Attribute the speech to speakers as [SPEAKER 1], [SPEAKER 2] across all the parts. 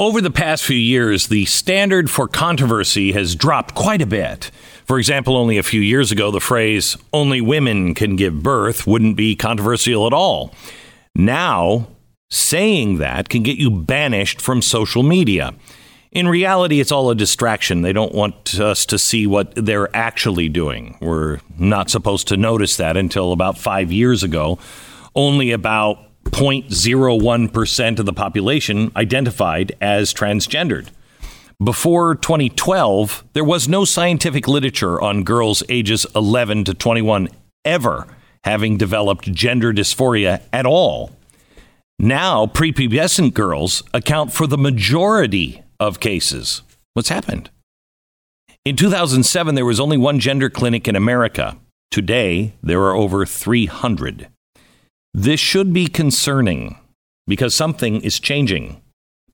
[SPEAKER 1] Over the past few years, the standard for controversy has dropped quite a bit. For example, only a few years ago, the phrase, only women can give birth, wouldn't be controversial at all. Now, saying that can get you banished from social media. In reality, it's all a distraction. They don't want us to see what they're actually doing. We're not supposed to notice that until about five years ago. Only about 0.01% of the population identified as transgendered. Before 2012, there was no scientific literature on girls ages 11 to 21 ever having developed gender dysphoria at all. Now, prepubescent girls account for the majority of cases. What's happened? In 2007, there was only one gender clinic in America. Today, there are over 300. This should be concerning because something is changing.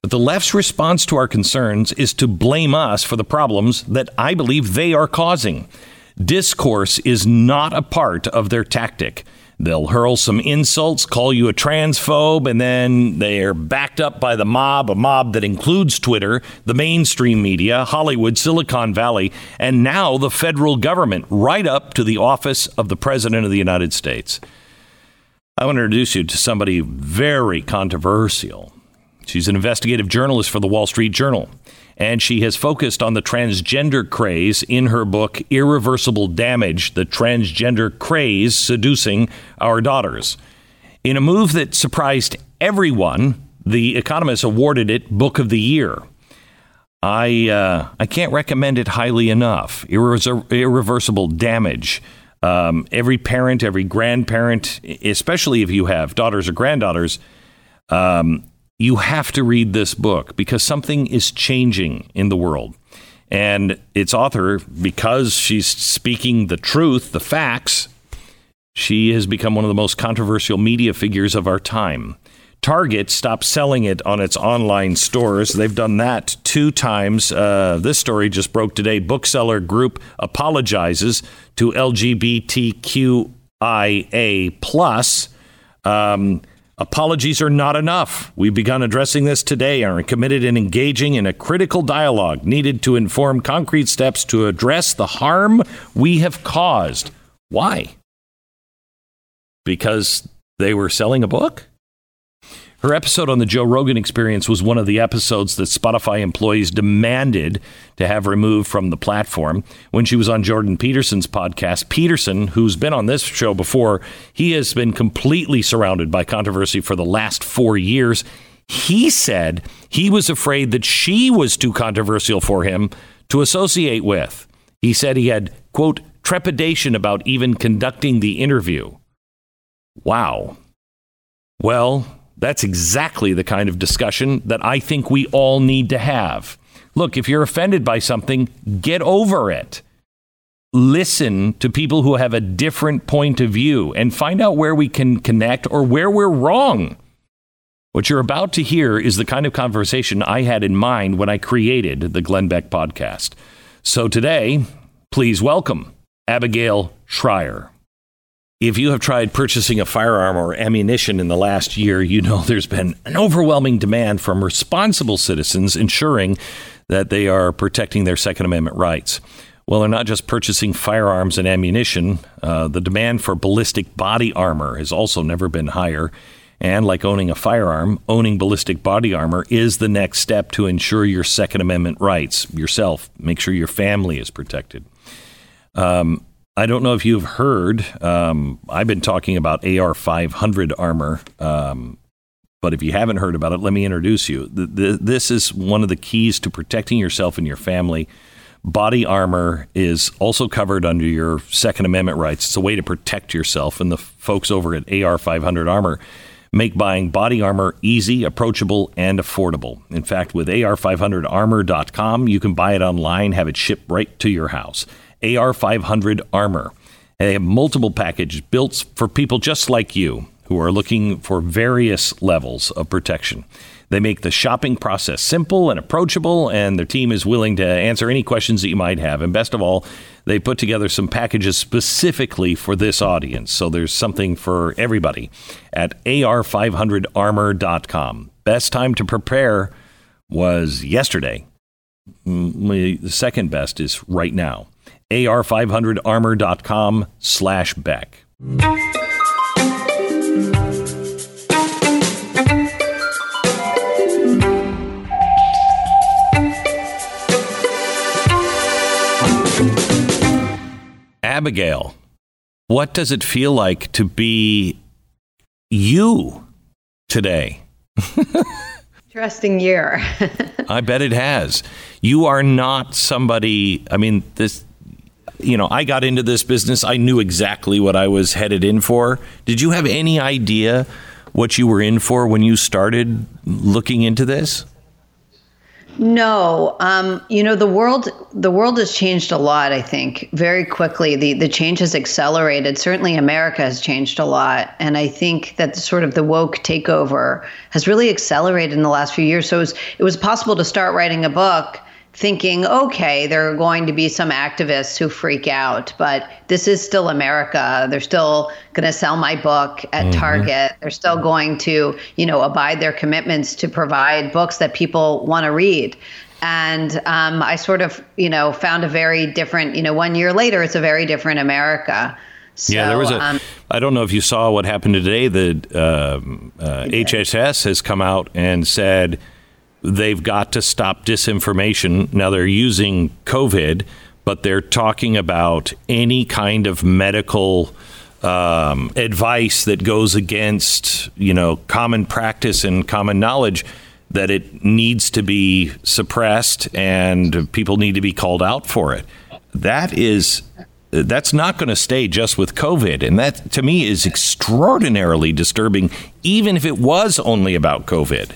[SPEAKER 1] But the left's response to our concerns is to blame us for the problems that I believe they are causing. Discourse is not a part of their tactic. They'll hurl some insults, call you a transphobe, and then they're backed up by the mob, a mob that includes Twitter, the mainstream media, Hollywood, Silicon Valley, and now the federal government, right up to the office of the President of the United States. I want to introduce you to somebody very controversial. She's an investigative journalist for the Wall Street Journal and she has focused on the transgender craze in her book Irreversible Damage The Transgender Craze Seducing Our Daughters. In a move that surprised everyone, The Economist awarded it Book of the Year. I, uh, I can't recommend it highly enough. Irre- irreversible Damage. Um, every parent, every grandparent, especially if you have daughters or granddaughters, um, you have to read this book because something is changing in the world. And its author, because she's speaking the truth, the facts, she has become one of the most controversial media figures of our time. Target stopped selling it on its online stores. They've done that two times. Uh, this story just broke today. Bookseller group apologizes to LGBTQIA plus. Um, Apologies are not enough. We've begun addressing this today and are committed in engaging in a critical dialogue needed to inform concrete steps to address the harm we have caused. Why? Because they were selling a book? Her episode on the Joe Rogan experience was one of the episodes that Spotify employees demanded to have removed from the platform. When she was on Jordan Peterson's podcast, Peterson, who's been on this show before, he has been completely surrounded by controversy for the last four years. He said he was afraid that she was too controversial for him to associate with. He said he had, quote, trepidation about even conducting the interview. Wow. Well, that's exactly the kind of discussion that I think we all need to have. Look, if you're offended by something, get over it. Listen to people who have a different point of view and find out where we can connect or where we're wrong. What you're about to hear is the kind of conversation I had in mind when I created the Glenn Beck podcast. So today, please welcome Abigail Shrier. If you have tried purchasing a firearm or ammunition in the last year, you know there's been an overwhelming demand from responsible citizens ensuring that they are protecting their Second Amendment rights. Well, they're not just purchasing firearms and ammunition. Uh, the demand for ballistic body armor has also never been higher. And like owning a firearm, owning ballistic body armor is the next step to ensure your Second Amendment rights yourself. Make sure your family is protected. Um, I don't know if you've heard. Um, I've been talking about AR 500 armor. Um, but if you haven't heard about it, let me introduce you. The, the, this is one of the keys to protecting yourself and your family. Body armor is also covered under your Second Amendment rights. It's a way to protect yourself. And the folks over at AR 500 Armor make buying body armor easy, approachable, and affordable. In fact, with AR500armor.com, you can buy it online, have it shipped right to your house. AR500 Armor. They have multiple packages built for people just like you who are looking for various levels of protection. They make the shopping process simple and approachable, and their team is willing to answer any questions that you might have. And best of all, they put together some packages specifically for this audience. So there's something for everybody at ar500armor.com. Best time to prepare was yesterday. Mm, the second best is right now. ar500armor.com slash Beck. Abigail, what does it feel like to be you today?
[SPEAKER 2] Interesting year.
[SPEAKER 1] I bet it has. You are not somebody, I mean, this, you know, I got into this business. I knew exactly what I was headed in for. Did you have any idea what you were in for when you started looking into this?
[SPEAKER 2] No, um, you know the world. The world has changed a lot. I think very quickly. the The change has accelerated. Certainly, America has changed a lot, and I think that sort of the woke takeover has really accelerated in the last few years. So it was, it was possible to start writing a book thinking, okay, there are going to be some activists who freak out, but this is still America. They're still going to sell my book at mm-hmm. Target. They're still going to, you know, abide their commitments to provide books that people want to read. And um, I sort of, you know, found a very different, you know, one year later, it's a very different America.
[SPEAKER 1] So, yeah, there was a. Um, I don't know if you saw what happened today. The um, uh, HHS has come out and said they've got to stop disinformation. Now they're using COVID, but they're talking about any kind of medical um, advice that goes against, you know, common practice and common knowledge that it needs to be suppressed and people need to be called out for it. That is that's not going to stay just with COVID. And that, to me, is extraordinarily disturbing, even if it was only about COVID.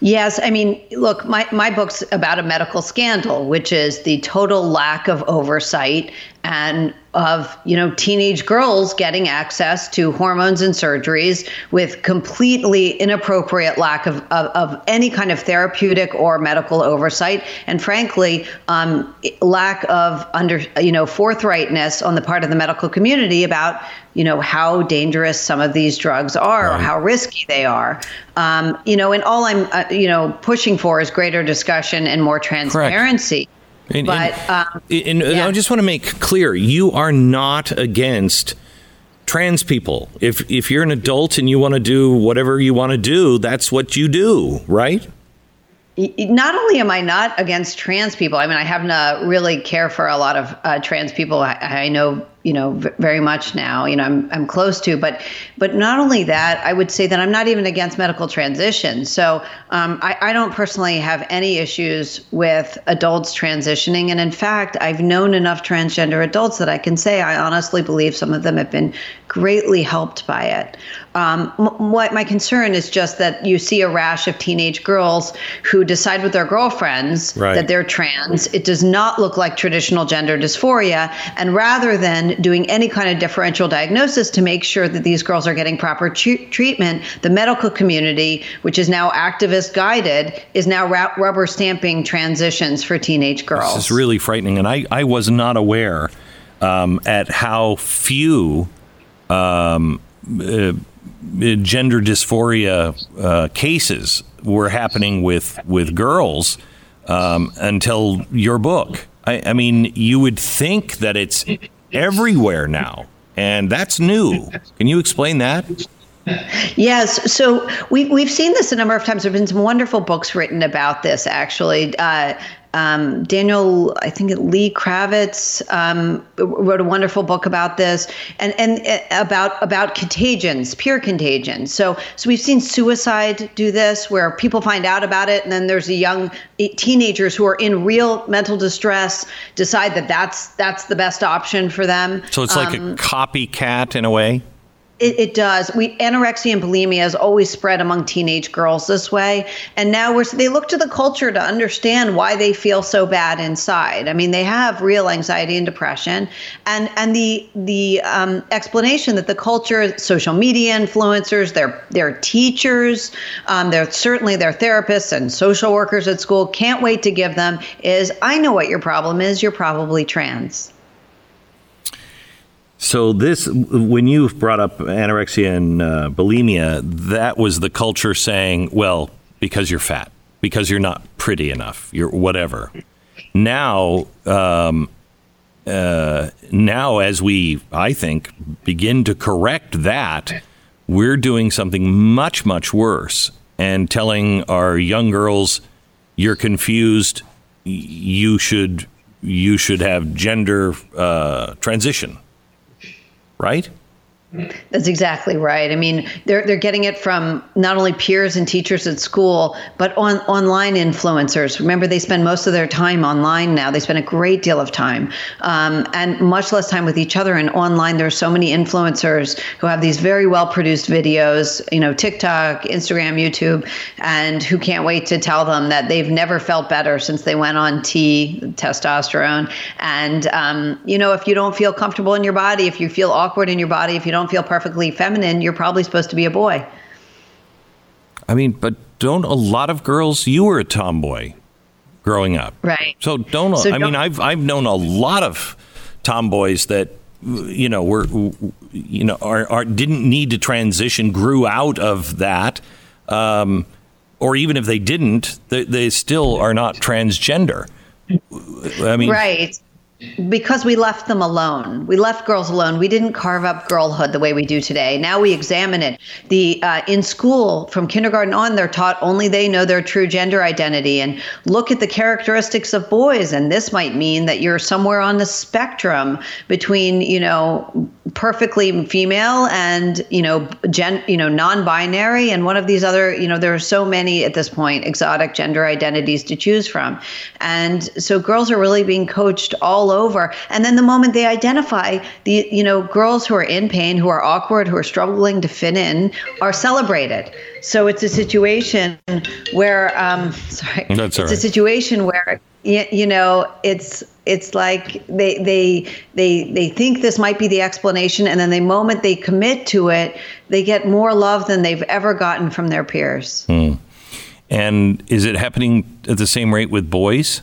[SPEAKER 2] Yes, I mean, look, my, my book's about a medical scandal, which is the total lack of oversight and of you know teenage girls getting access to hormones and surgeries with completely inappropriate lack of, of, of any kind of therapeutic or medical oversight and frankly um, lack of under you know forthrightness on the part of the medical community about you know how dangerous some of these drugs are right. or how risky they are um, you know and all i'm uh, you know pushing for is greater discussion and more transparency Correct.
[SPEAKER 1] And, but and, um, and, yeah. I just want to make clear: you are not against trans people. If if you're an adult and you want to do whatever you want to do, that's what you do, right?
[SPEAKER 2] not only am I not against trans people, I mean, I happen to really care for a lot of uh, trans people. I, I, know you know very much now you know I'm I'm close to but but not only that I would say that I'm not even against medical transition. So um, I, I don't personally have any issues with adults transitioning. And in fact I've known enough transgender adults that I can say I honestly believe some of them have been greatly helped by it. Um, what my concern is just that you see a rash of teenage girls who decide with their girlfriends right. that they're trans. It does not look like traditional gender dysphoria. And rather than doing any kind of differential diagnosis to make sure that these girls are getting proper treatment, the medical community, which is now activist guided, is now ra- rubber stamping transitions for teenage girls.
[SPEAKER 1] This is really frightening. And I, I was not aware um, at how few um, uh, gender dysphoria uh, cases were happening with, with girls um, until your book. I, I, mean, you would think that it's everywhere now, and that's new. Can you explain that?
[SPEAKER 2] Yes, so we, we've seen this a number of times. There have been some wonderful books written about this, actually. Uh, um, Daniel, I think Lee Kravetz um, wrote a wonderful book about this, and and uh, about about contagions, peer contagion. So so we've seen suicide do this, where people find out about it, and then there's a young teenagers who are in real mental distress decide that that's that's the best option for them.
[SPEAKER 1] So it's like um, a copycat in a way.
[SPEAKER 2] It, it, does. We anorexia and bulimia has always spread among teenage girls this way, and now we're they look to the culture to understand why they feel so bad inside. I mean, they have real anxiety and depression, and and the the um, explanation that the culture, social media influencers, their their teachers, um, they're certainly their therapists and social workers at school can't wait to give them is, I know what your problem is. You're probably trans.
[SPEAKER 1] So this, when you brought up anorexia and uh, bulimia, that was the culture saying, "Well, because you're fat, because you're not pretty enough, you're whatever." Now, um, uh, now as we, I think, begin to correct that, we're doing something much, much worse and telling our young girls, "You're confused. You should, you should have gender uh, transition." Right?
[SPEAKER 2] That's exactly right. I mean, they're they're getting it from not only peers and teachers at school, but on online influencers. Remember, they spend most of their time online now. They spend a great deal of time, um, and much less time with each other. And online, there's so many influencers who have these very well produced videos. You know, TikTok, Instagram, YouTube, and who can't wait to tell them that they've never felt better since they went on T testosterone. And um, you know, if you don't feel comfortable in your body, if you feel awkward in your body, if you don't don't feel perfectly feminine, you're probably supposed to be a boy.
[SPEAKER 1] I mean, but don't a lot of girls? You were a tomboy growing up,
[SPEAKER 2] right?
[SPEAKER 1] So don't. So I don't, mean, I've I've known a lot of tomboys that you know were you know are, are didn't need to transition, grew out of that, um, or even if they didn't, they, they still are not transgender.
[SPEAKER 2] I mean, right because we left them alone. We left girls alone. We didn't carve up girlhood the way we do today. Now we examine it. The uh, in school from kindergarten on, they're taught only they know their true gender identity and look at the characteristics of boys. And this might mean that you're somewhere on the spectrum between you know perfectly female and you know gen you know non-binary and one of these other you know there are so many at this point exotic gender identities to choose from, and so girls are really being coached all over. And then the moment they identify the, you know, girls who are in pain, who are awkward, who are struggling to fit in, are celebrated. So it's a situation where, um, sorry, That's it's right. a situation where you know it's it's like they they they they think this might be the explanation and then the moment they commit to it they get more love than they've ever gotten from their peers
[SPEAKER 1] hmm. and is it happening at the same rate with boys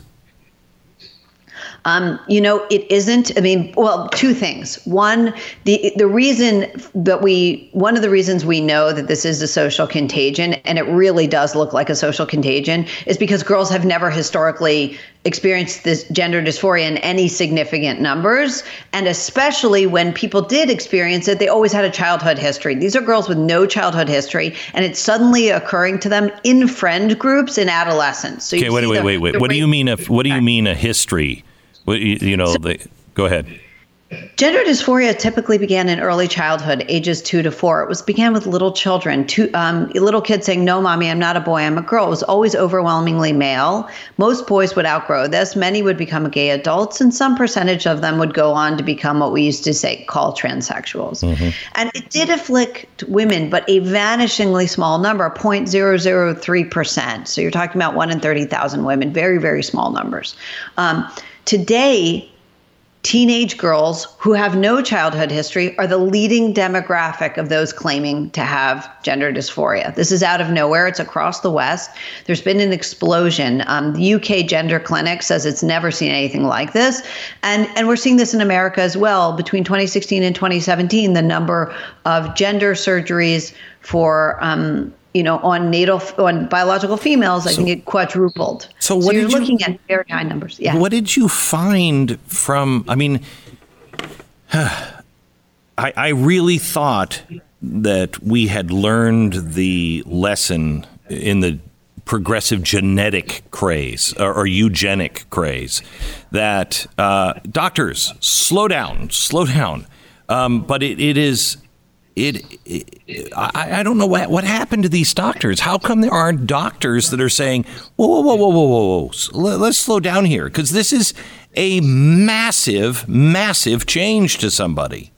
[SPEAKER 2] um, you know, it isn't. I mean, well, two things. One, the the reason that we one of the reasons we know that this is a social contagion, and it really does look like a social contagion, is because girls have never historically experienced this gender dysphoria in any significant numbers, and especially when people did experience it, they always had a childhood history. These are girls with no childhood history, and it's suddenly occurring to them in friend groups in adolescence.
[SPEAKER 1] So okay, wait, wait, the, wait, wait. What do you mean? A, what do you mean a history? You know, so, the, go ahead.
[SPEAKER 2] Gender dysphoria typically began in early childhood, ages two to four. It was began with little children, two, um, little kids saying, "No, mommy, I'm not a boy, I'm a girl." It was always overwhelmingly male. Most boys would outgrow this. Many would become gay adults, and some percentage of them would go on to become what we used to say call transsexuals. Mm-hmm. And it did afflict women, but a vanishingly small number, 0.003 percent. So you're talking about one in thirty thousand women, very very small numbers. Um, Today, teenage girls who have no childhood history are the leading demographic of those claiming to have gender dysphoria. This is out of nowhere. It's across the West. There's been an explosion. Um, the UK Gender Clinic says it's never seen anything like this. And, and we're seeing this in America as well. Between 2016 and 2017, the number of gender surgeries for um, you know, on natal on biological females, I think it quadrupled. So, what so you're looking you, at very high numbers. Yeah.
[SPEAKER 1] What did you find from? I mean, I, I really thought that we had learned the lesson in the progressive genetic craze or, or eugenic craze that uh, doctors slow down, slow down. Um, but it, it is it, it I, I, don't know what what happened to these doctors. How come there aren't doctors that are saying, "Whoa, whoa, whoa, whoa, whoa, whoa, let's slow down here," because this is a massive, massive change to somebody.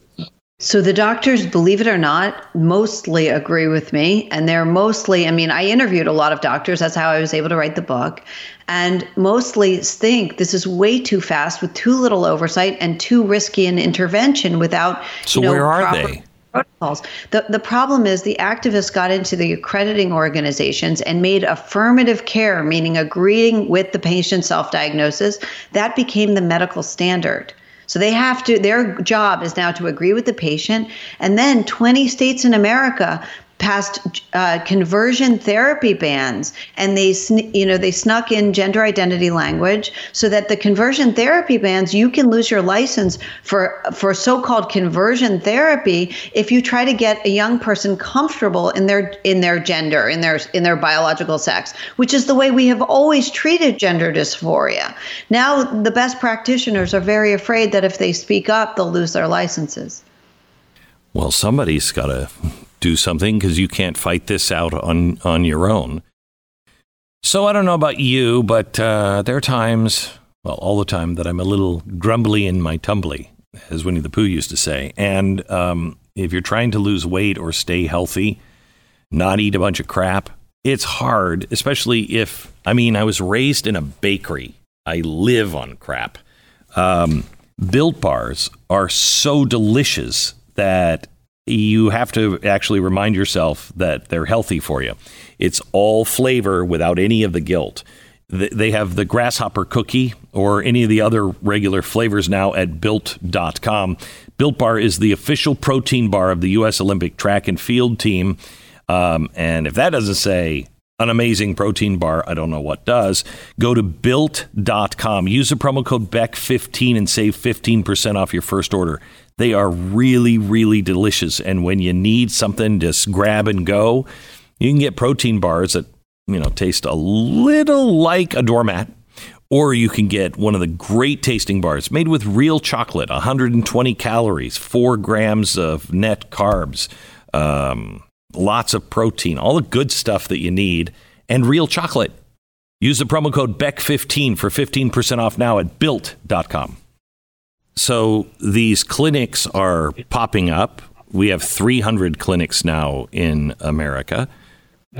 [SPEAKER 2] So the doctors, believe it or not, mostly agree with me. And they're mostly, I mean, I interviewed a lot of doctors. That's how I was able to write the book. And mostly think this is way too fast with too little oversight and too risky an intervention without.
[SPEAKER 1] So
[SPEAKER 2] you know,
[SPEAKER 1] where are
[SPEAKER 2] proper-
[SPEAKER 1] they?
[SPEAKER 2] Protocols. The the problem is the activists got into the accrediting organizations and made affirmative care, meaning agreeing with the patient's self-diagnosis, that became the medical standard. So they have to their job is now to agree with the patient and then 20 states in America passed uh, conversion therapy bans and they you know they snuck in gender identity language so that the conversion therapy bans you can lose your license for for so-called conversion therapy if you try to get a young person comfortable in their in their gender in their in their biological sex which is the way we have always treated gender dysphoria. Now the best practitioners are very afraid that if they speak up they'll lose their licenses.
[SPEAKER 1] Well somebody's got to do something because you can't fight this out on, on your own. So I don't know about you, but uh, there are times, well, all the time, that I'm a little grumbly in my tumbly, as Winnie the Pooh used to say. And um, if you're trying to lose weight or stay healthy, not eat a bunch of crap, it's hard, especially if, I mean, I was raised in a bakery. I live on crap. Um, built bars are so delicious that you have to actually remind yourself that they're healthy for you. It's all flavor without any of the guilt. They have the grasshopper cookie or any of the other regular flavors now at built.com. Built Bar is the official protein bar of the U.S. Olympic track and field team. Um, and if that doesn't say an amazing protein bar, I don't know what does. Go to built.com. Use the promo code BECK15 and save 15% off your first order. They are really, really delicious. And when you need something, just grab and go. You can get protein bars that, you know, taste a little like a doormat. Or you can get one of the great tasting bars made with real chocolate, 120 calories, four grams of net carbs, um, lots of protein, all the good stuff that you need, and real chocolate. Use the promo code BECK15 for 15% off now at built.com. So these clinics are popping up. We have 300 clinics now in America.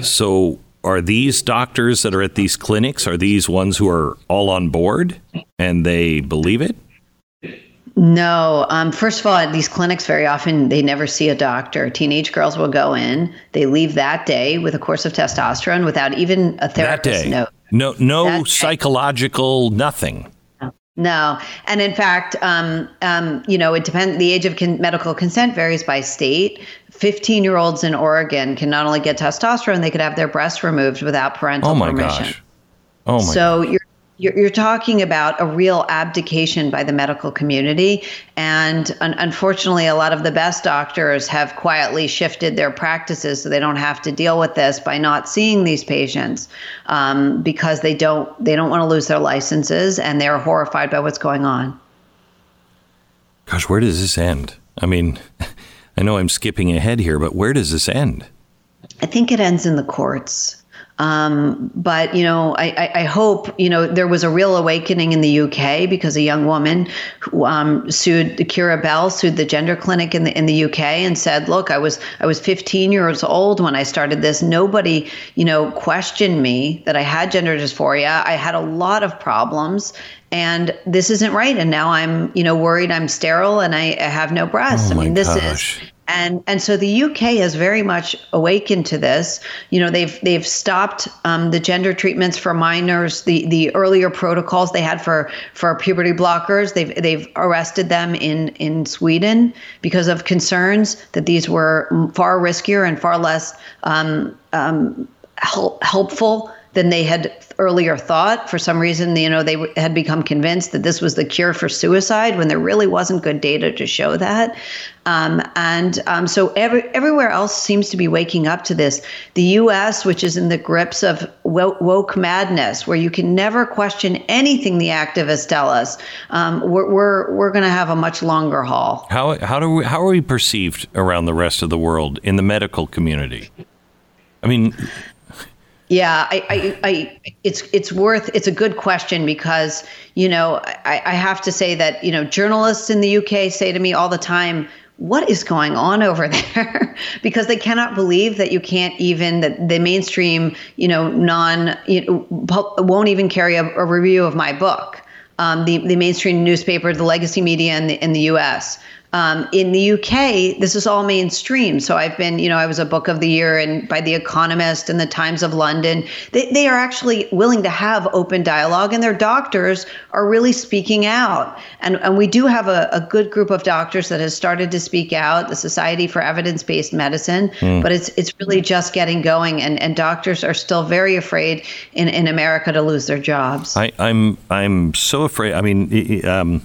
[SPEAKER 1] So are these doctors that are at these clinics are these ones who are all on board and they believe it?
[SPEAKER 2] No. Um, first of all, at these clinics very often they never see a doctor. Teenage girls will go in, they leave that day with a course of testosterone without even a therapist
[SPEAKER 1] note. No, no psychological nothing.
[SPEAKER 2] No, and in fact, um, um, you know, it depends. The age of con- medical consent varies by state. 15 year olds in Oregon can not only get testosterone, they could have their breasts removed without parental permission.
[SPEAKER 1] oh my
[SPEAKER 2] permission.
[SPEAKER 1] Gosh. Oh my
[SPEAKER 2] so gosh. you're you're, you're talking about a real abdication by the medical community. And un- unfortunately, a lot of the best doctors have quietly shifted their practices so they don't have to deal with this by not seeing these patients um, because they don't they don't want to lose their licenses and they're horrified by what's going on.
[SPEAKER 1] Gosh, where does this end? I mean, I know I'm skipping ahead here, but where does this end?
[SPEAKER 2] I think it ends in the courts. Um, but you know, I, I, hope you know there was a real awakening in the UK because a young woman who, um, sued Keira Bell sued the gender clinic in the in the UK and said, "Look, I was I was 15 years old when I started this. Nobody you know questioned me that I had gender dysphoria. I had a lot of problems." And this isn't right. And now I'm, you know, worried I'm sterile and I, I have no breasts.
[SPEAKER 1] Oh
[SPEAKER 2] I mean, this
[SPEAKER 1] gosh.
[SPEAKER 2] is and and so the UK has very much awakened to this. You know, they've they've stopped um, the gender treatments for minors, the the earlier protocols they had for for puberty blockers. They've they've arrested them in in Sweden because of concerns that these were far riskier and far less um, um, help, helpful than they had earlier thought. For some reason, you know, they had become convinced that this was the cure for suicide when there really wasn't good data to show that. Um, and um, so every, everywhere else seems to be waking up to this. The U.S., which is in the grips of woke madness, where you can never question anything the activists tell us, um, we're we're, we're going to have a much longer haul.
[SPEAKER 1] How how do we, how are we perceived around the rest of the world in the medical community? I mean,
[SPEAKER 2] yeah, I, I, I, it's it's worth it's a good question because you know I, I have to say that you know journalists in the UK say to me all the time, what is going on over there? Because they cannot believe that you can't even that the mainstream you know non you know, won't even carry a, a review of my book. Um, the, the mainstream newspaper the legacy media in the, in the us um, in the UK, this is all mainstream. So I've been, you know, I was a book of the year and by The Economist and the Times of London. They, they are actually willing to have open dialogue, and their doctors are really speaking out. And, and we do have a, a good group of doctors that has started to speak out, the Society for Evidence Based Medicine, mm. but it's it's really just getting going. And, and doctors are still very afraid in, in America to lose their jobs.
[SPEAKER 1] I, I'm I'm so afraid. I mean, um,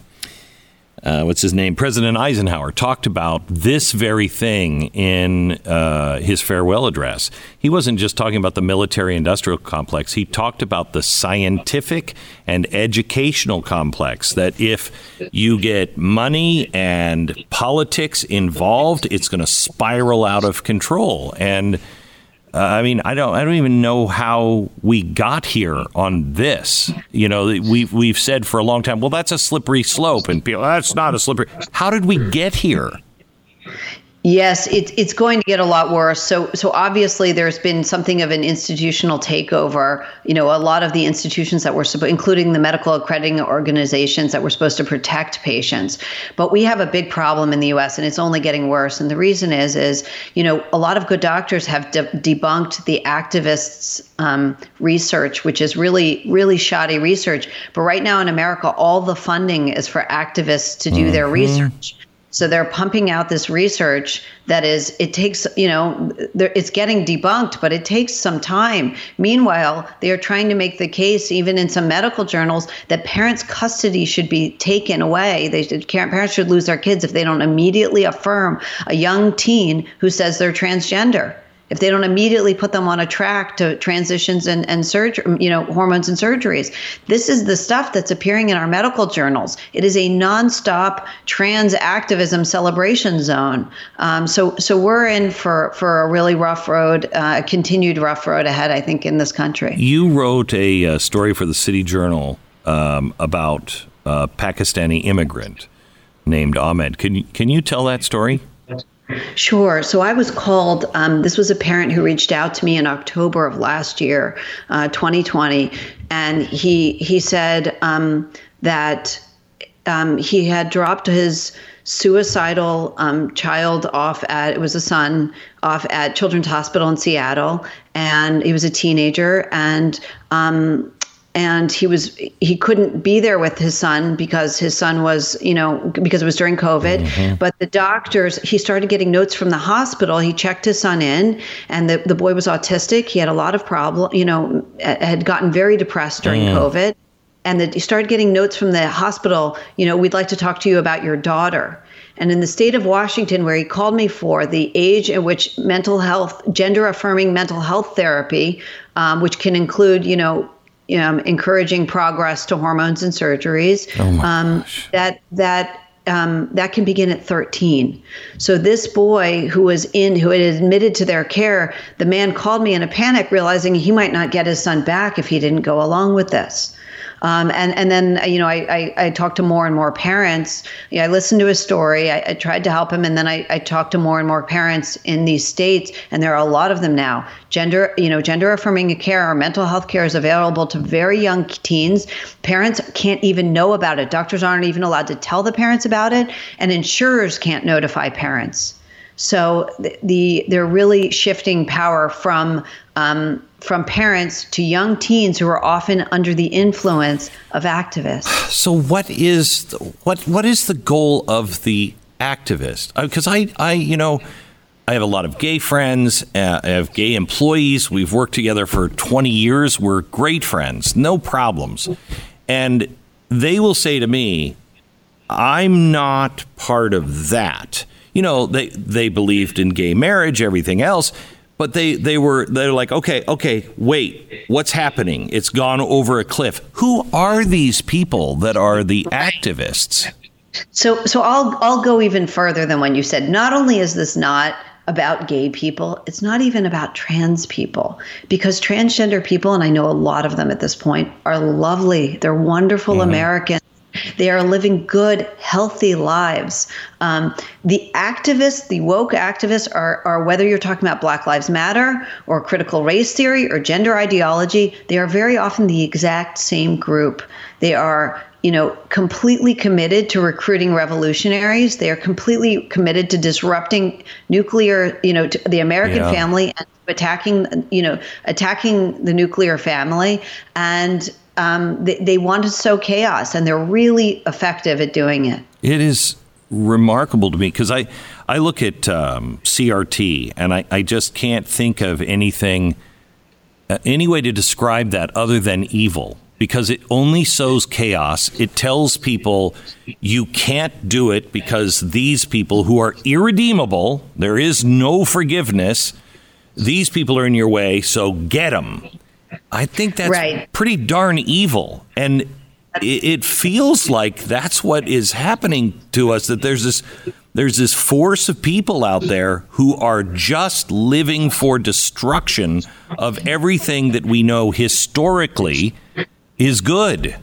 [SPEAKER 1] uh, what's his name? President Eisenhower talked about this very thing in uh, his farewell address. He wasn't just talking about the military industrial complex, he talked about the scientific and educational complex. That if you get money and politics involved, it's going to spiral out of control. And uh, I mean, I don't, I don't even know how we got here on this. You know, we've we've said for a long time, well, that's a slippery slope, and people, that's not a slippery. How did we get here?
[SPEAKER 2] Yes, it, it's going to get a lot worse. So, so obviously, there's been something of an institutional takeover. You know, a lot of the institutions that were, supposed, including the medical accrediting organizations that were supposed to protect patients. But we have a big problem in the U.S. and it's only getting worse. And the reason is, is you know, a lot of good doctors have de- debunked the activists' um, research, which is really, really shoddy research. But right now in America, all the funding is for activists to do mm-hmm. their research. So they're pumping out this research that is, it takes, you know, it's getting debunked, but it takes some time. Meanwhile, they are trying to make the case, even in some medical journals, that parents' custody should be taken away. They should, parents should lose their kids if they don't immediately affirm a young teen who says they're transgender if they don't immediately put them on a track to transitions and, and surgery, you know, hormones and surgeries. This is the stuff that's appearing in our medical journals. It is a nonstop trans activism celebration zone. Um, so, so we're in for, for a really rough road, uh, a continued rough road ahead, I think, in this country.
[SPEAKER 1] You wrote a, a uh, story for the City Journal um, about a Pakistani immigrant named Ahmed. Can can you tell that story?
[SPEAKER 2] Sure. So I was called, um, this was a parent who reached out to me in October of last year, uh, 2020. And he, he said um, that um, he had dropped his suicidal um, child off at, it was a son, off at Children's Hospital in Seattle. And he was a teenager. And um, and he was he couldn't be there with his son because his son was you know because it was during covid. Mm-hmm. but the doctors he started getting notes from the hospital. He checked his son in and the, the boy was autistic. He had a lot of problem you know had gotten very depressed during mm. covid. And that he started getting notes from the hospital you know we'd like to talk to you about your daughter. And in the state of Washington, where he called me for the age at which mental health, gender affirming mental health therapy, um, which can include, you know, um, encouraging progress to hormones and surgeries. Oh um, that that um, that can begin at 13. So this boy who was in, who had admitted to their care, the man called me in a panic, realizing he might not get his son back if he didn't go along with this. Um, and and then you know I, I, I talked to more and more parents. You know, I listened to his story. I, I, tried to help him, and then I, I talked to more and more parents in these states, and there are a lot of them now. Gender you know gender affirming care or mental health care is available to very young teens. Parents can't even know about it. Doctors aren't even allowed to tell the parents about it, and insurers can't notify parents. So the, the they're really shifting power from um, from parents to young teens who are often under the influence of activists.
[SPEAKER 1] So what is what what is the goal of the activist? Because uh, I I you know. I have a lot of gay friends. Uh, I have gay employees. We've worked together for 20 years. We're great friends, no problems. And they will say to me, I'm not part of that you know, they they believed in gay marriage, everything else, but they they were they're like, okay, okay, wait, what's happening? It's gone over a cliff. Who are these people that are the activists?
[SPEAKER 2] So so I'll I'll go even further than when you said. Not only is this not about gay people. It's not even about trans people because transgender people, and I know a lot of them at this point, are lovely. They're wonderful mm-hmm. Americans They are living good, healthy lives. Um, the activists, the woke activists, are, are whether you're talking about Black Lives Matter or critical race theory or gender ideology, they are very often the exact same group. They are you know, completely committed to recruiting revolutionaries. They are completely committed to disrupting nuclear, you know, the American yeah. family and attacking, you know, attacking the nuclear family. And um, they, they want to sow chaos, and they're really effective at doing it.
[SPEAKER 1] It is remarkable to me because I, I look at um, CRT and I, I just can't think of anything, uh, any way to describe that other than evil because it only sows chaos. It tells people you can't do it because these people who are irredeemable, there is no forgiveness. These people are in your way, so get them. I think that's right. pretty darn evil. And it, it feels like that's what is happening to us that there's this there's this force of people out there who are just living for destruction of everything that we know historically is good.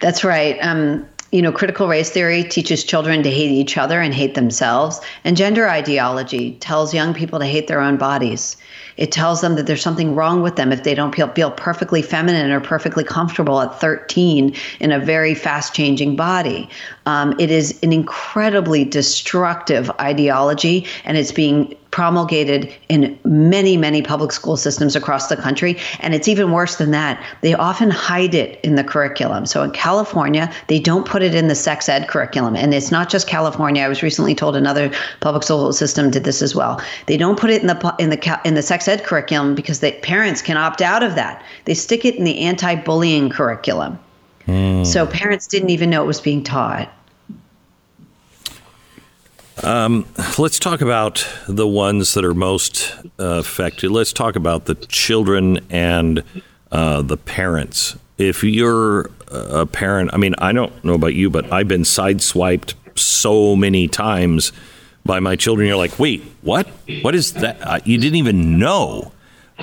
[SPEAKER 2] That's right. Um, you know, critical race theory teaches children to hate each other and hate themselves, and gender ideology tells young people to hate their own bodies. It tells them that there's something wrong with them if they don't feel, feel perfectly feminine or perfectly comfortable at 13 in a very fast changing body. Um, it is an incredibly destructive ideology, and it's being promulgated in many, many public school systems across the country. And it's even worse than that. They often hide it in the curriculum. So in California, they don't put it in the sex ed curriculum. And it's not just California. I was recently told another public school system did this as well. They don't put it in the in the in the sex ed curriculum because the parents can opt out of that. They stick it in the anti-bullying curriculum. Mm. So parents didn't even know it was being taught.
[SPEAKER 1] Um, let's talk about the ones that are most uh, affected. Let's talk about the children and uh, the parents. If you're a parent, I mean, I don't know about you, but I've been sideswiped so many times by my children. You're like, wait, what? What is that? You didn't even know.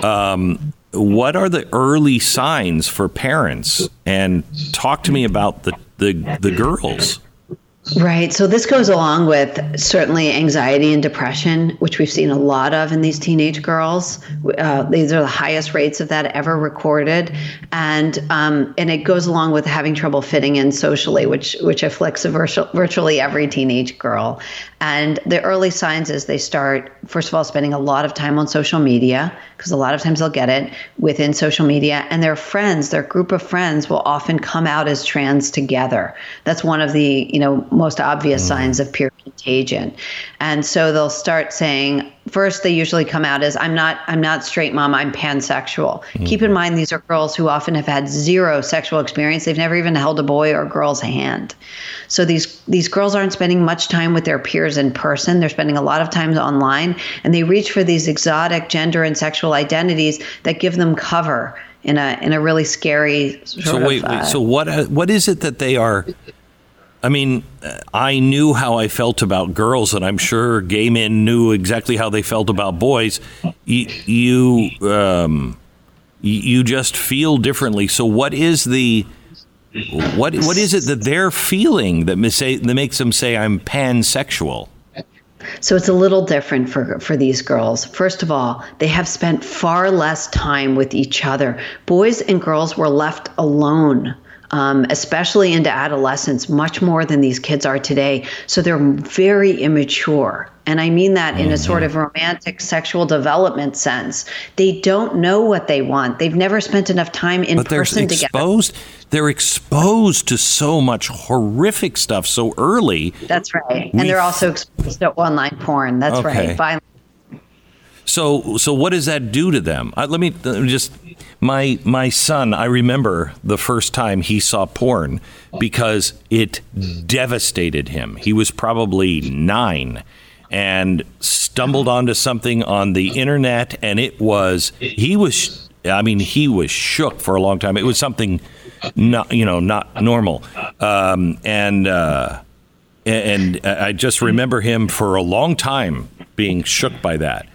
[SPEAKER 1] Um, what are the early signs for parents? And talk to me about the the, the girls.
[SPEAKER 2] Right. So this goes along with certainly anxiety and depression, which we've seen a lot of in these teenage girls. Uh, these are the highest rates of that ever recorded, and um, and it goes along with having trouble fitting in socially, which which afflicts virtual, virtually every teenage girl. And the early signs is they start, first of all, spending a lot of time on social media, because a lot of times they'll get it within social media. And their friends, their group of friends, will often come out as trans together. That's one of the, you know, most obvious mm. signs of peer contagion. And so they'll start saying, first they usually come out as i'm not i'm not straight mom i'm pansexual mm-hmm. keep in mind these are girls who often have had zero sexual experience they've never even held a boy or girl's hand so these these girls aren't spending much time with their peers in person they're spending a lot of time online and they reach for these exotic gender and sexual identities that give them cover in a in a really scary
[SPEAKER 1] so wait, of, uh, wait so what what is it that they are I mean, I knew how I felt about girls, and I'm sure gay men knew exactly how they felt about boys. You, you, um, you just feel differently. So, what is the what what is it that they're feeling that, that makes them say I'm pansexual?
[SPEAKER 2] So it's a little different for for these girls. First of all, they have spent far less time with each other. Boys and girls were left alone um, especially into adolescence, much more than these kids are today. So they're very immature. And I mean that in a sort mm-hmm. of romantic sexual development sense. They don't know what they want. They've never spent enough time in
[SPEAKER 1] but
[SPEAKER 2] person
[SPEAKER 1] they're exposed,
[SPEAKER 2] together.
[SPEAKER 1] They're exposed to so much horrific stuff so early.
[SPEAKER 2] That's right. And they're also exposed to online porn. That's okay. right. Violent
[SPEAKER 1] so, so what does that do to them? Uh, let me uh, just my my son. I remember the first time he saw porn because it devastated him. He was probably nine and stumbled onto something on the internet, and it was he was. I mean, he was shook for a long time. It was something not you know not normal, um, and. Uh, and I just remember him for a long time being shook by that.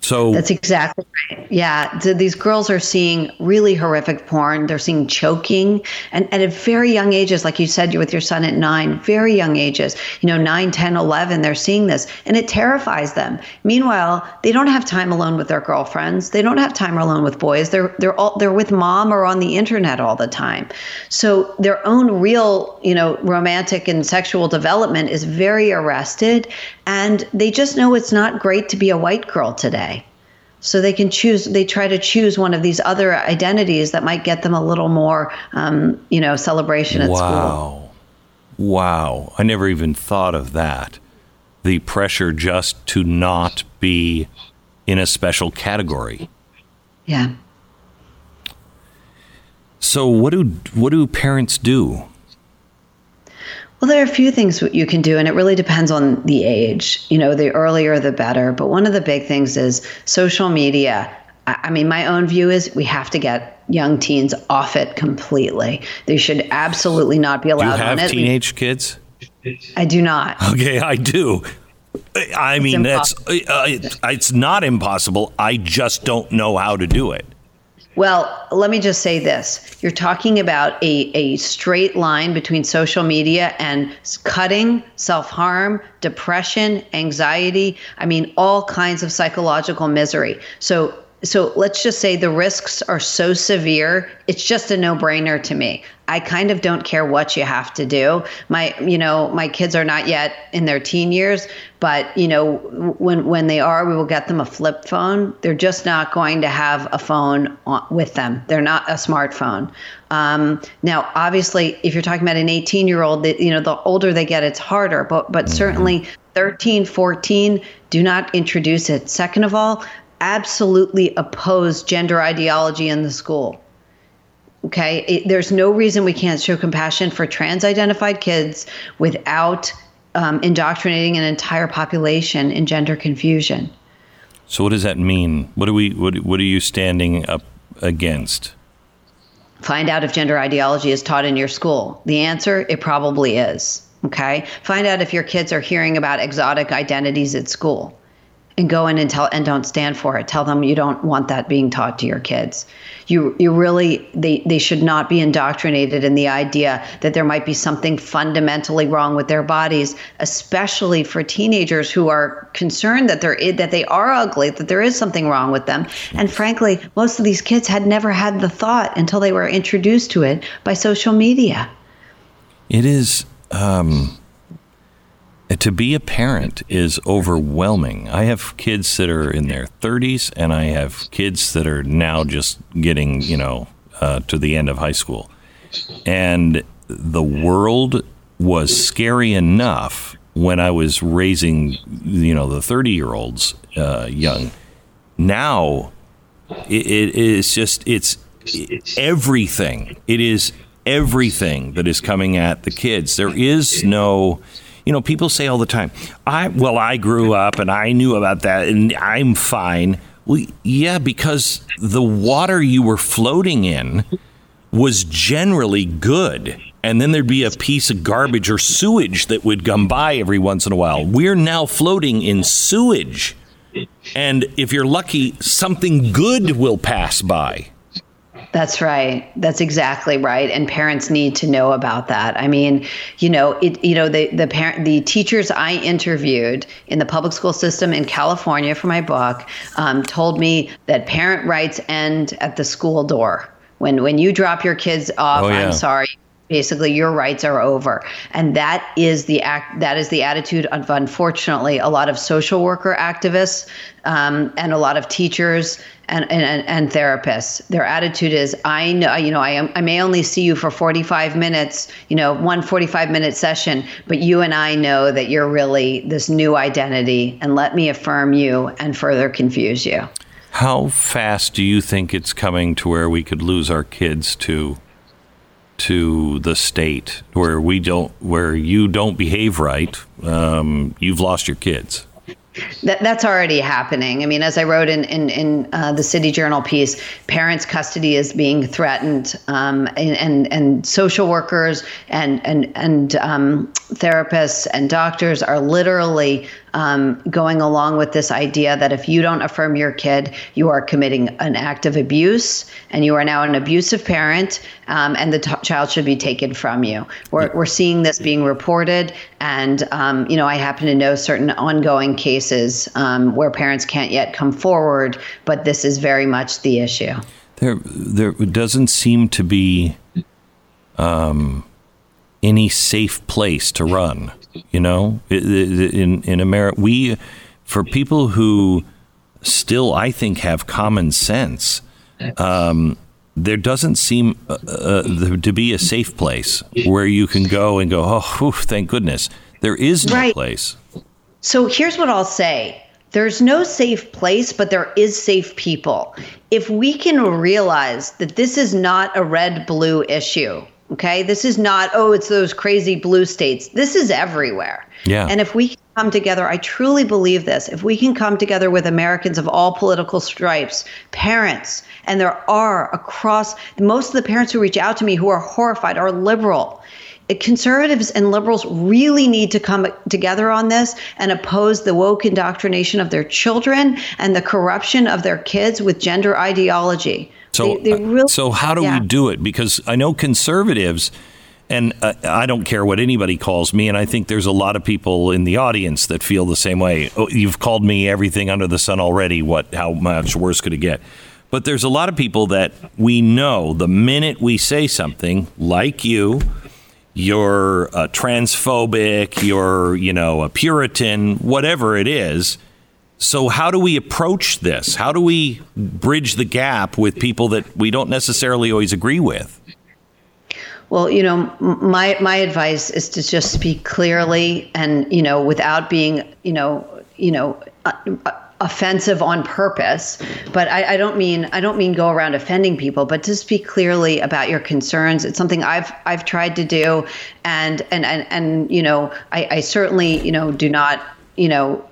[SPEAKER 1] So
[SPEAKER 2] that's exactly right. Yeah, these girls are seeing really horrific porn. They're seeing choking, and, at very young ages, like you said, you with your son at nine, very young ages, you know, 9, 10, 11, they're seeing this, and it terrifies them. Meanwhile, they don't have time alone with their girlfriends. They don't have time alone with boys. They're they're all they're with mom or on the internet all the time. So their own real, you know, romantic and sexual development is very arrested, and they just know it's not great to be a white girl today. So they can choose. They try to choose one of these other identities that might get them a little more, um, you know, celebration at
[SPEAKER 1] wow.
[SPEAKER 2] school.
[SPEAKER 1] Wow! Wow! I never even thought of that. The pressure just to not be in a special category.
[SPEAKER 2] Yeah.
[SPEAKER 1] So what do what do parents do?
[SPEAKER 2] Well, there are a few things you can do, and it really depends on the age. You know, the earlier the better. But one of the big things is social media. I mean, my own view is we have to get young teens off it completely. They should absolutely not be allowed
[SPEAKER 1] do you have
[SPEAKER 2] on it.
[SPEAKER 1] teenage kids?
[SPEAKER 2] I do not.
[SPEAKER 1] Okay, I do. I mean, that's uh, it's not impossible. I just don't know how to do it.
[SPEAKER 2] Well, let me just say this. You're talking about a, a straight line between social media and cutting, self harm, depression, anxiety. I mean, all kinds of psychological misery. So so let's just say the risks are so severe it's just a no-brainer to me. I kind of don't care what you have to do. My you know my kids are not yet in their teen years but you know when when they are we will get them a flip phone. They're just not going to have a phone with them. They're not a smartphone. Um, now obviously if you're talking about an 18 year old you know the older they get it's harder but but mm-hmm. certainly 13 14 do not introduce it. Second of all absolutely oppose gender ideology in the school. Okay, it, there's no reason we can't show compassion for trans identified kids without um, indoctrinating an entire population in gender confusion.
[SPEAKER 1] So, what does that mean? What are we? What, what are you standing up against?
[SPEAKER 2] Find out if gender ideology is taught in your school. The answer: it probably is. Okay. Find out if your kids are hearing about exotic identities at school and go in and tell and don't stand for it. Tell them you don't want that being taught to your kids. You you really they they should not be indoctrinated in the idea that there might be something fundamentally wrong with their bodies, especially for teenagers who are concerned that they're that they are ugly, that there is something wrong with them. And frankly, most of these kids had never had the thought until they were introduced to it by social media.
[SPEAKER 1] It is um to be a parent is overwhelming. I have kids that are in their 30s, and I have kids that are now just getting, you know, uh, to the end of high school. And the world was scary enough when I was raising, you know, the 30 year olds uh, young. Now, it, it is just, it's everything. It is everything that is coming at the kids. There is no you know, people say all the time, I well, I grew up and I knew about that and I'm fine. Well, yeah, because the water you were floating in was generally good. And then there'd be a piece of garbage or sewage that would come by every once in a while. We're now floating in sewage. And if you're lucky, something good will pass by.
[SPEAKER 2] That's right. That's exactly right. And parents need to know about that. I mean, you know, it you know, the the parent the teachers I interviewed in the public school system in California for my book um, told me that parent rights end at the school door. When when you drop your kids off, oh, yeah. I'm sorry, basically your rights are over. And that is the act that is the attitude of unfortunately a lot of social worker activists um, and a lot of teachers and, and and therapists. Their attitude is i know you know I, am, I may only see you for 45 minutes you know one 45 minute session but you and i know that you're really this new identity and let me affirm you and further confuse you.
[SPEAKER 1] How fast do you think it's coming to where we could lose our kids to to the state where we don't where you don't behave right um, you've lost your kids
[SPEAKER 2] that, that's already happening. I mean, as I wrote in in, in uh, the City Journal piece, parents' custody is being threatened, um, and, and, and social workers and and and um, therapists and doctors are literally um, going along with this idea that if you don't affirm your kid, you are committing an act of abuse and you are now an abusive parent um, and the t- child should be taken from you. We're, we're seeing this being reported. And, um, you know, I happen to know certain ongoing cases um, where parents can't yet come forward, but this is very much the issue.
[SPEAKER 1] There, there doesn't seem to be um, any safe place to run. You know, in in America, we for people who still, I think, have common sense. Um, there doesn't seem uh, uh, to be a safe place where you can go and go, oh, whew, thank goodness. There is no right. place.
[SPEAKER 2] So here's what I'll say. There's no safe place, but there is safe people. If we can realize that this is not a red blue issue, okay? This is not, oh, it's those crazy blue states. This is everywhere.
[SPEAKER 1] Yeah.
[SPEAKER 2] And if we come together, I truly believe this. If we can come together with Americans of all political stripes, parents, and there are across most of the parents who reach out to me who are horrified are liberal uh, conservatives and liberals really need to come together on this and oppose the woke indoctrination of their children and the corruption of their kids with gender ideology.
[SPEAKER 1] So, they, they uh, really, so how do yeah. we do it? Because I know conservatives, and uh, I don't care what anybody calls me, and I think there's a lot of people in the audience that feel the same way. Oh, you've called me everything under the sun already. What? How much worse could it get? But there's a lot of people that we know the minute we say something, like you, you're a transphobic, you're, you know, a Puritan, whatever it is. So, how do we approach this? How do we bridge the gap with people that we don't necessarily always agree with?
[SPEAKER 2] Well, you know, my my advice is to just speak clearly and you know without being you know you know. Uh, uh, offensive on purpose but I, I, don't mean i don't mean go around offending people but to speak clearly about your concerns it's something i've i've tried to do and and and, and you know I, I certainly you know do not you know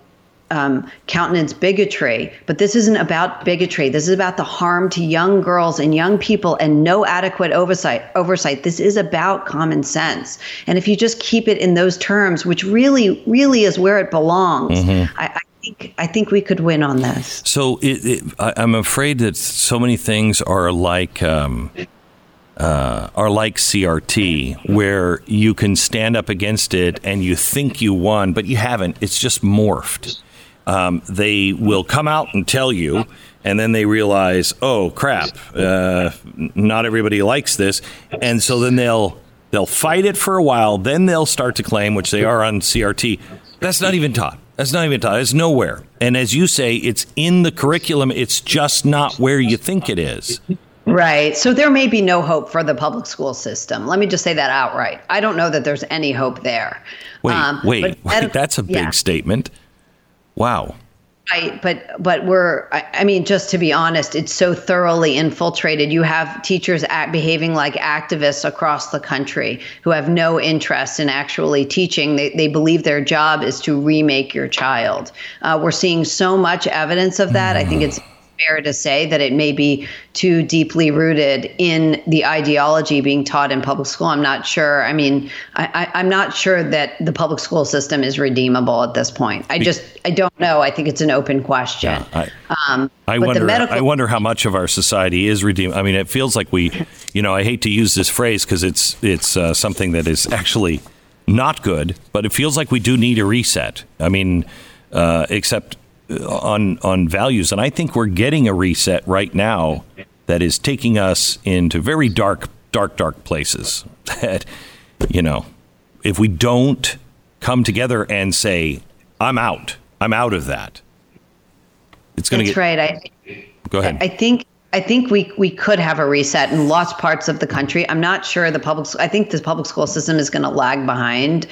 [SPEAKER 2] um, countenance bigotry, but this isn't about bigotry. This is about the harm to young girls and young people and no adequate oversight. Oversight. This is about common sense. And if you just keep it in those terms, which really, really is where it belongs, mm-hmm. I, I think I think we could win on this.
[SPEAKER 1] So it, it, I, am afraid that so many things are like. Um, uh, are like CRT, where you can stand up against it and you think you won, but you haven't. It's just morphed. Um, they will come out and tell you, and then they realize, oh crap, uh, not everybody likes this, and so then they'll they'll fight it for a while. Then they'll start to claim, which they are on CRT. That's not even taught. That's not even taught. It's nowhere. And as you say, it's in the curriculum. It's just not where you think it is.
[SPEAKER 2] Right. So there may be no hope for the public school system. Let me just say that outright. I don't know that there's any hope there.
[SPEAKER 1] Wait, um, wait, wait. That's a big yeah. statement. Wow.
[SPEAKER 2] Right, but but we're I mean just to be honest, it's so thoroughly infiltrated. You have teachers act, behaving like activists across the country who have no interest in actually teaching. They they believe their job is to remake your child. Uh, we're seeing so much evidence of that. I think it's fair to say that it may be too deeply rooted in the ideology being taught in public school. I'm not sure. I mean, I, am not sure that the public school system is redeemable at this point. I just, I don't know. I think it's an open question.
[SPEAKER 1] Yeah, I, um, I wonder. Medical- I wonder how much of our society is redeemable. I mean, it feels like we, you know, I hate to use this phrase because it's it's uh, something that is actually not good, but it feels like we do need a reset. I mean, uh, except on on values, and I think we're getting a reset right now that is taking us into very dark, dark, dark places. That you know, if we don't come together and say, "I'm out," I'm out of that.
[SPEAKER 2] It's going to get That's right. I
[SPEAKER 1] go ahead.
[SPEAKER 2] I think I think we we could have a reset in lots parts of the country. I'm not sure the public. I think the public school system is going to lag behind,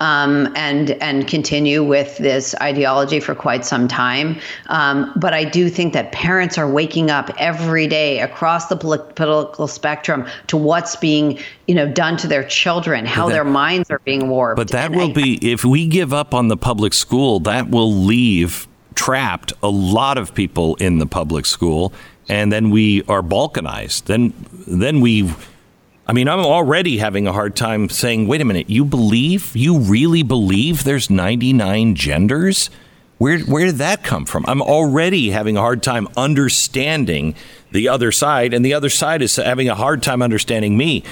[SPEAKER 2] um, and and continue with this ideology for quite some time. Um, but I do think that parents are waking up every day across the political spectrum to what's being you know done to their children, how that, their minds are being warped.
[SPEAKER 1] But that will I, be if we give up on the public school, that will leave trapped a lot of people in the public school and then we are balkanized. Then then we I mean, I'm already having a hard time saying, wait a minute, you believe, you really believe there's 99 genders? Where, where did that come from? I'm already having a hard time understanding the other side, and the other side is having a hard time understanding me.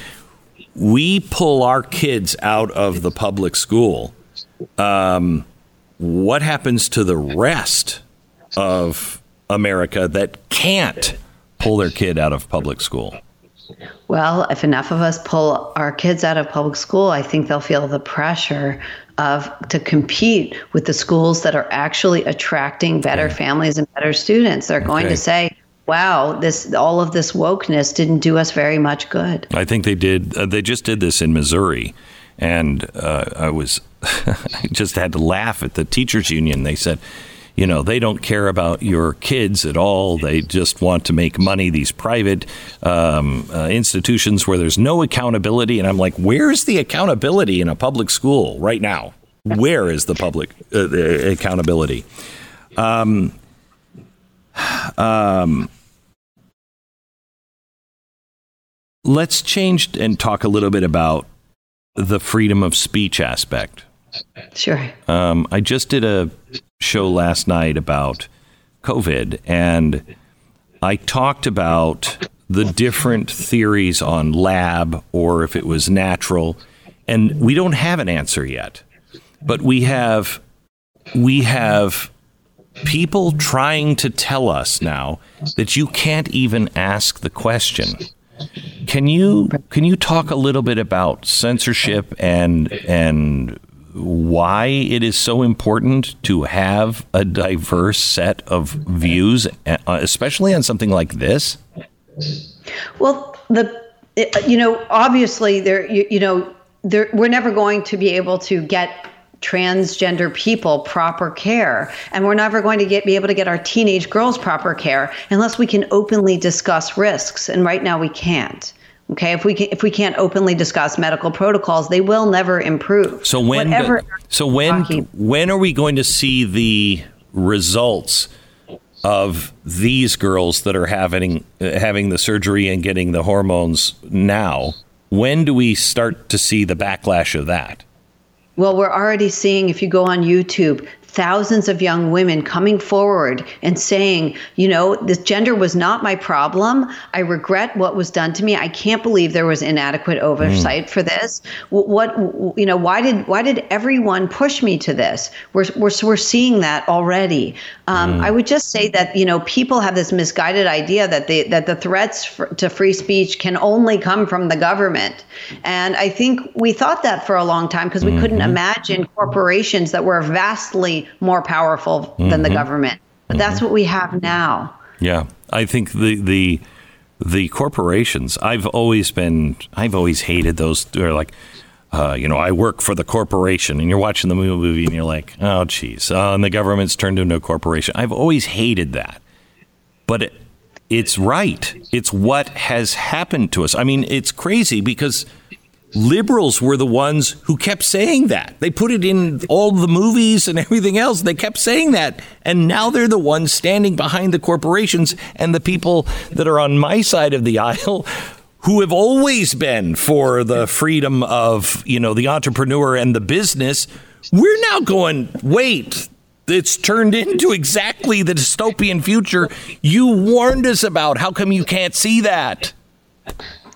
[SPEAKER 1] We pull our kids out of the public school. Um, what happens to the rest of America that can't pull their kid out of public school?
[SPEAKER 2] Well, if enough of us pull our kids out of public school, I think they'll feel the pressure of to compete with the schools that are actually attracting better families and better students. They're going okay. to say, "Wow, this all of this wokeness didn't do us very much good."
[SPEAKER 1] I think they did. Uh, they just did this in Missouri, and uh, I was I just had to laugh at the teachers union. They said you know, they don't care about your kids at all. They just want to make money. These private um, uh, institutions where there's no accountability, and I'm like, where's the accountability in a public school right now? Where is the public uh, accountability? Um, um, let's change and talk a little bit about the freedom of speech aspect.
[SPEAKER 2] Sure.
[SPEAKER 1] Um, I just did a show last night about COVID, and I talked about the different theories on lab or if it was natural, and we don't have an answer yet. But we have we have people trying to tell us now that you can't even ask the question. Can you can you talk a little bit about censorship and and why it is so important to have a diverse set of views, uh, especially on something like this?
[SPEAKER 2] Well, the you know obviously there you, you know there we're never going to be able to get transgender people proper care and we're never going to get be able to get our teenage girls proper care unless we can openly discuss risks and right now we can't Okay, if we can, if we can't openly discuss medical protocols, they will never improve.
[SPEAKER 1] So when Whatever so when talking, when are we going to see the results of these girls that are having having the surgery and getting the hormones now? When do we start to see the backlash of that?
[SPEAKER 2] Well, we're already seeing if you go on YouTube, thousands of young women coming forward and saying, you know, this gender was not my problem. I regret what was done to me. I can't believe there was inadequate oversight mm. for this. What, you know, why did why did everyone push me to this? We're we're, we're seeing that already. Um, mm. I would just say that you know people have this misguided idea that the that the threats for, to free speech can only come from the government, and I think we thought that for a long time because we mm-hmm. couldn't imagine corporations that were vastly more powerful mm-hmm. than the mm-hmm. government. But mm-hmm. that's what we have now.
[SPEAKER 1] Yeah, I think the the the corporations. I've always been. I've always hated those. They're like. Uh, you know, I work for the corporation, and you're watching the movie, and you're like, "Oh, geez," uh, and the government's turned into a corporation. I've always hated that, but it, it's right. It's what has happened to us. I mean, it's crazy because liberals were the ones who kept saying that. They put it in all the movies and everything else. They kept saying that. And now they're the ones standing behind the corporations and the people that are on my side of the aisle who have always been for the freedom of, you know, the entrepreneur and the business. We're now going, wait, it's turned into exactly the dystopian future you warned us about. How come you can't see that?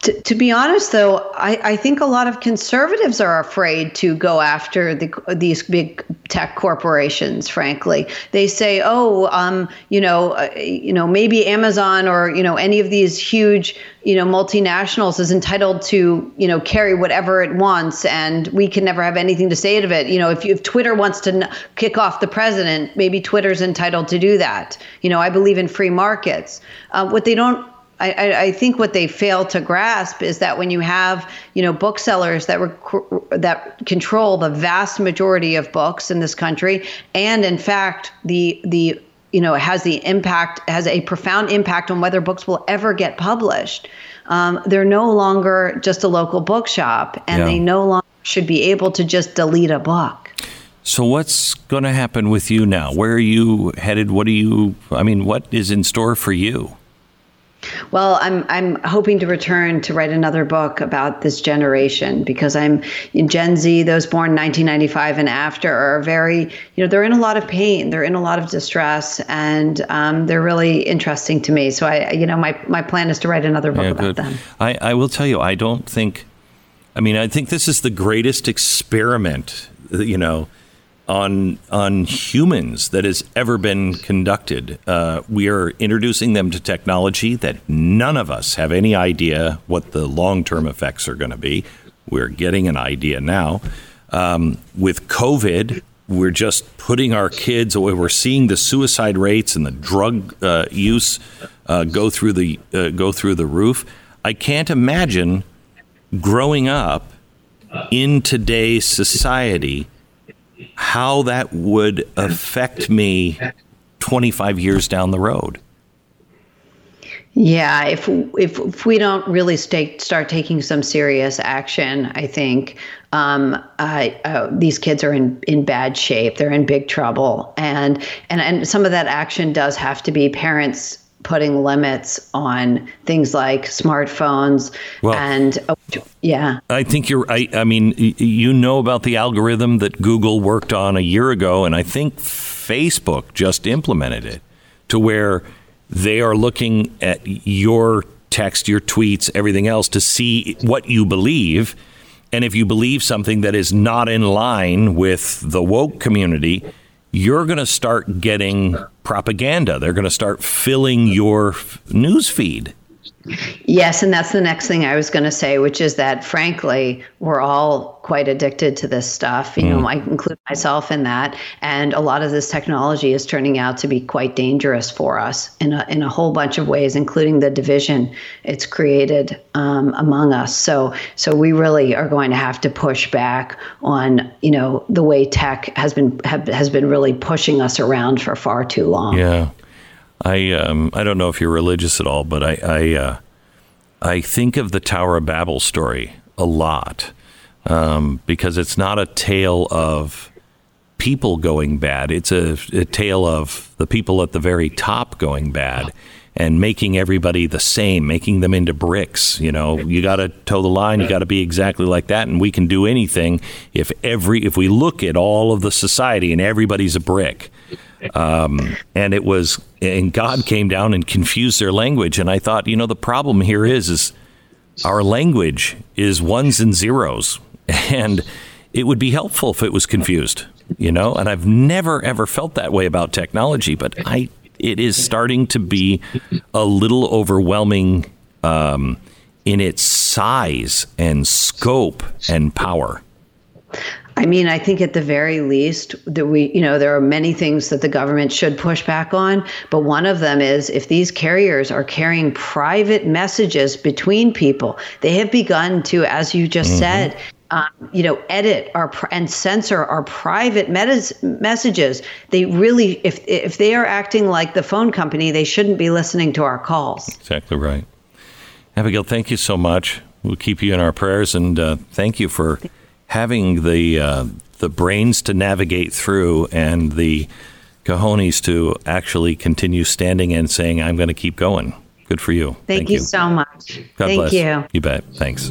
[SPEAKER 2] To, to, be honest, though, I, I, think a lot of conservatives are afraid to go after the, these big tech corporations. Frankly, they say, "Oh, um, you know, uh, you know, maybe Amazon or you know any of these huge, you know, multinationals is entitled to you know carry whatever it wants, and we can never have anything to say to it. You know, if, you, if Twitter wants to n- kick off the president, maybe Twitter's entitled to do that. You know, I believe in free markets. Uh, what they don't I, I, think what they fail to grasp is that when you have, you know, booksellers that rec- that control the vast majority of books in this country, and in fact, the the you know has the impact has a profound impact on whether books will ever get published. Um, they're no longer just a local bookshop, and yeah. they no longer should be able to just delete a book.
[SPEAKER 1] So what's going to happen with you now? Where are you headed? What are you? I mean, what is in store for you?
[SPEAKER 2] Well, I'm I'm hoping to return to write another book about this generation because I'm in Gen Z. Those born 1995 and after are very, you know, they're in a lot of pain, they're in a lot of distress, and um, they're really interesting to me. So I, you know, my my plan is to write another book yeah, about good. them.
[SPEAKER 1] I I will tell you, I don't think. I mean, I think this is the greatest experiment, you know, on on humans that has ever been conducted. Uh, we are introducing them to technology that none of us have any idea what the long term effects are going to be. We're getting an idea now. Um, with COVID, we're just putting our kids away. We're seeing the suicide rates and the drug uh, use uh, go through the uh, go through the roof. I can't imagine growing up in today's society how that would affect me 25 years down the road.
[SPEAKER 2] Yeah, if if, if we don't really stay, start taking some serious action, I think um, uh, these kids are in, in bad shape. They're in big trouble, and and and some of that action does have to be parents putting limits on things like smartphones well, and uh, yeah.
[SPEAKER 1] I think you're I, I mean you know about the algorithm that google worked on a year ago and i think facebook just implemented it to where they are looking at your text your tweets everything else to see what you believe. And if you believe something that is not in line with the woke community you're going to start getting propaganda. They're going to start filling your news feed.
[SPEAKER 2] Yes, and that's the next thing I was going to say, which is that frankly, we're all quite addicted to this stuff. You mm. know, I include myself in that, and a lot of this technology is turning out to be quite dangerous for us in a in a whole bunch of ways, including the division it's created um, among us. So, so we really are going to have to push back on you know the way tech has been have, has been really pushing us around for far too long.
[SPEAKER 1] Yeah. I um, I don't know if you're religious at all, but I I, uh, I think of the Tower of Babel story a lot um, because it's not a tale of people going bad. It's a, a, tale of the people at the very top going bad and making everybody the same, making them into bricks. You know, you got to toe the line. You got to be exactly like that, and we can do anything if every if we look at all of the society and everybody's a brick. Um, and it was, and God came down and confused their language. And I thought, you know, the problem here is, is our language is ones and zeros, and it would be helpful if it was confused, you know. And I've never ever felt that way about technology, but I, it is starting to be a little overwhelming um, in its size and scope and power.
[SPEAKER 2] I mean, I think at the very least that we, you know, there are many things that the government should push back on, but one of them is if these carriers are carrying private messages between people, they have begun to, as you just mm-hmm. said, um, you know, edit our and censor our private messages. They really, if if they are acting like the phone company, they shouldn't be listening to our calls.
[SPEAKER 1] Exactly right. Abigail, thank you so much. We'll keep you in our prayers, and uh, thank you for having the uh, the brains to navigate through and the cojones to actually continue standing and saying, "I'm going to keep going." Good for you.
[SPEAKER 2] Thank, Thank you, you, so much.
[SPEAKER 1] God
[SPEAKER 2] Thank
[SPEAKER 1] bless.
[SPEAKER 2] you.
[SPEAKER 1] You bet. Thanks.